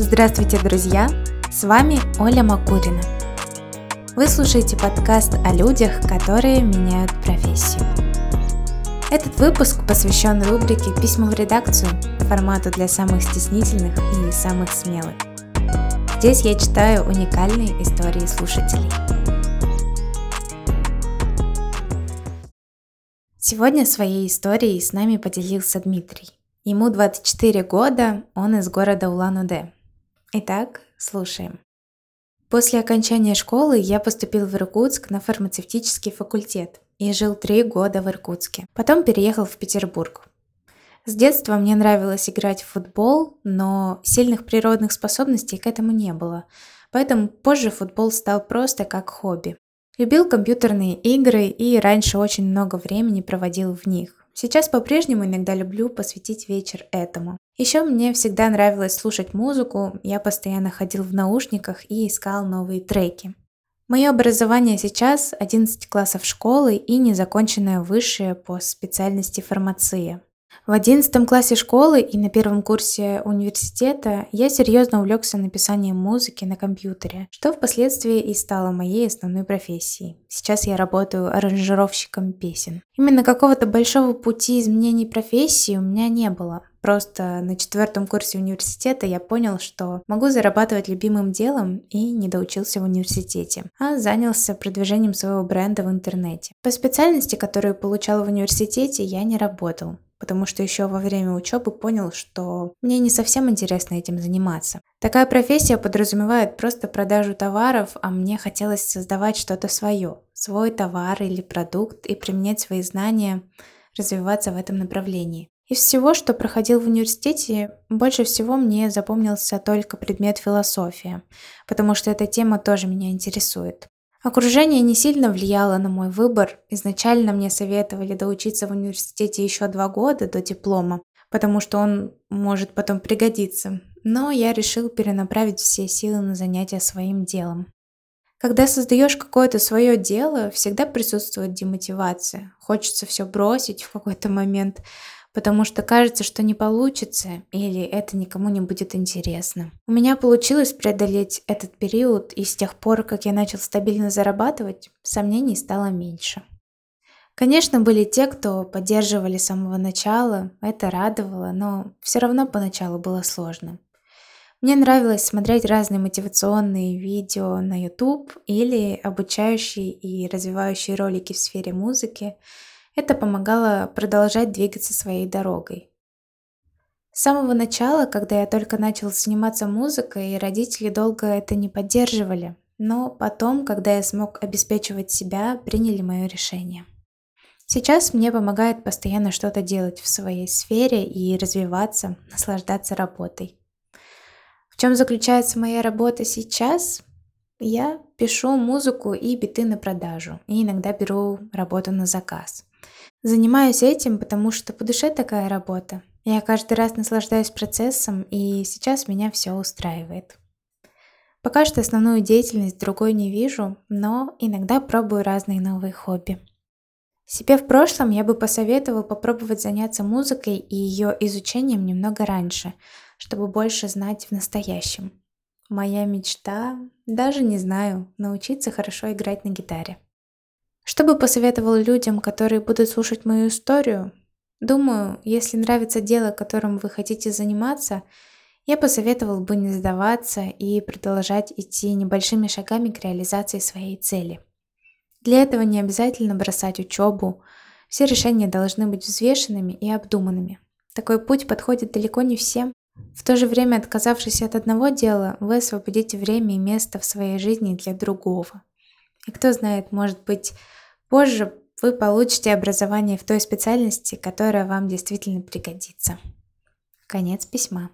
Здравствуйте, друзья! С вами Оля Макурина. Вы слушаете подкаст о людях, которые меняют профессию. Этот выпуск посвящен рубрике «Письма в редакцию» формату для самых стеснительных и самых смелых. Здесь я читаю уникальные истории слушателей. Сегодня своей историей с нами поделился Дмитрий. Ему 24 года, он из города Улан-Удэ. Итак, слушаем. После окончания школы я поступил в Иркутск на фармацевтический факультет и жил три года в Иркутске. Потом переехал в Петербург. С детства мне нравилось играть в футбол, но сильных природных способностей к этому не было. Поэтому позже футбол стал просто как хобби. Любил компьютерные игры и раньше очень много времени проводил в них. Сейчас по-прежнему иногда люблю посвятить вечер этому. Еще мне всегда нравилось слушать музыку, я постоянно ходил в наушниках и искал новые треки. Мое образование сейчас 11 классов школы и незаконченное высшее по специальности фармация. В одиннадцатом классе школы и на первом курсе университета я серьезно увлекся написанием музыки на компьютере, что впоследствии и стало моей основной профессией. Сейчас я работаю аранжировщиком песен. Именно какого-то большого пути изменений профессии у меня не было. Просто на четвертом курсе университета я понял, что могу зарабатывать любимым делом и не доучился в университете, а занялся продвижением своего бренда в интернете. По специальности, которую получал в университете, я не работал потому что еще во время учебы понял, что мне не совсем интересно этим заниматься. Такая профессия подразумевает просто продажу товаров, а мне хотелось создавать что-то свое, свой товар или продукт и применять свои знания, развиваться в этом направлении. Из всего, что проходил в университете, больше всего мне запомнился только предмет философия, потому что эта тема тоже меня интересует. Окружение не сильно влияло на мой выбор. Изначально мне советовали доучиться в университете еще два года до диплома, потому что он может потом пригодиться. Но я решил перенаправить все силы на занятия своим делом. Когда создаешь какое-то свое дело, всегда присутствует демотивация. Хочется все бросить в какой-то момент, потому что кажется, что не получится или это никому не будет интересно. У меня получилось преодолеть этот период, и с тех пор, как я начал стабильно зарабатывать, сомнений стало меньше. Конечно, были те, кто поддерживали с самого начала, это радовало, но все равно поначалу было сложно. Мне нравилось смотреть разные мотивационные видео на YouTube или обучающие и развивающие ролики в сфере музыки, это помогало продолжать двигаться своей дорогой. С самого начала, когда я только начал заниматься музыкой, родители долго это не поддерживали, но потом, когда я смог обеспечивать себя, приняли мое решение. Сейчас мне помогает постоянно что-то делать в своей сфере и развиваться, наслаждаться работой. В чем заключается моя работа сейчас? Я пишу музыку и биты на продажу, и иногда беру работу на заказ. Занимаюсь этим, потому что по душе такая работа. Я каждый раз наслаждаюсь процессом, и сейчас меня все устраивает. Пока что основную деятельность другой не вижу, но иногда пробую разные новые хобби. Себе в прошлом я бы посоветовал попробовать заняться музыкой и ее изучением немного раньше, чтобы больше знать в настоящем. Моя мечта, даже не знаю, научиться хорошо играть на гитаре. Что бы посоветовал людям, которые будут слушать мою историю? Думаю, если нравится дело, которым вы хотите заниматься, я посоветовал бы не сдаваться и продолжать идти небольшими шагами к реализации своей цели. Для этого не обязательно бросать учебу, все решения должны быть взвешенными и обдуманными. Такой путь подходит далеко не всем. В то же время, отказавшись от одного дела, вы освободите время и место в своей жизни для другого. И кто знает, может быть, Позже вы получите образование в той специальности, которая вам действительно пригодится. Конец письма.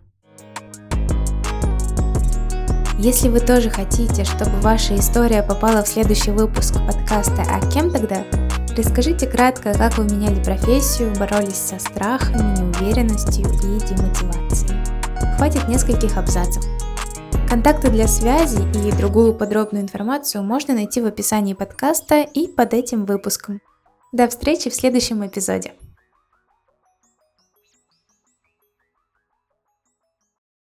Если вы тоже хотите, чтобы ваша история попала в следующий выпуск подкаста «А кем тогда?», расскажите кратко, как вы меняли профессию, боролись со страхами, неуверенностью и демотивацией. Хватит нескольких абзацев. Контакты для связи и другую подробную информацию можно найти в описании подкаста и под этим выпуском. До встречи в следующем эпизоде.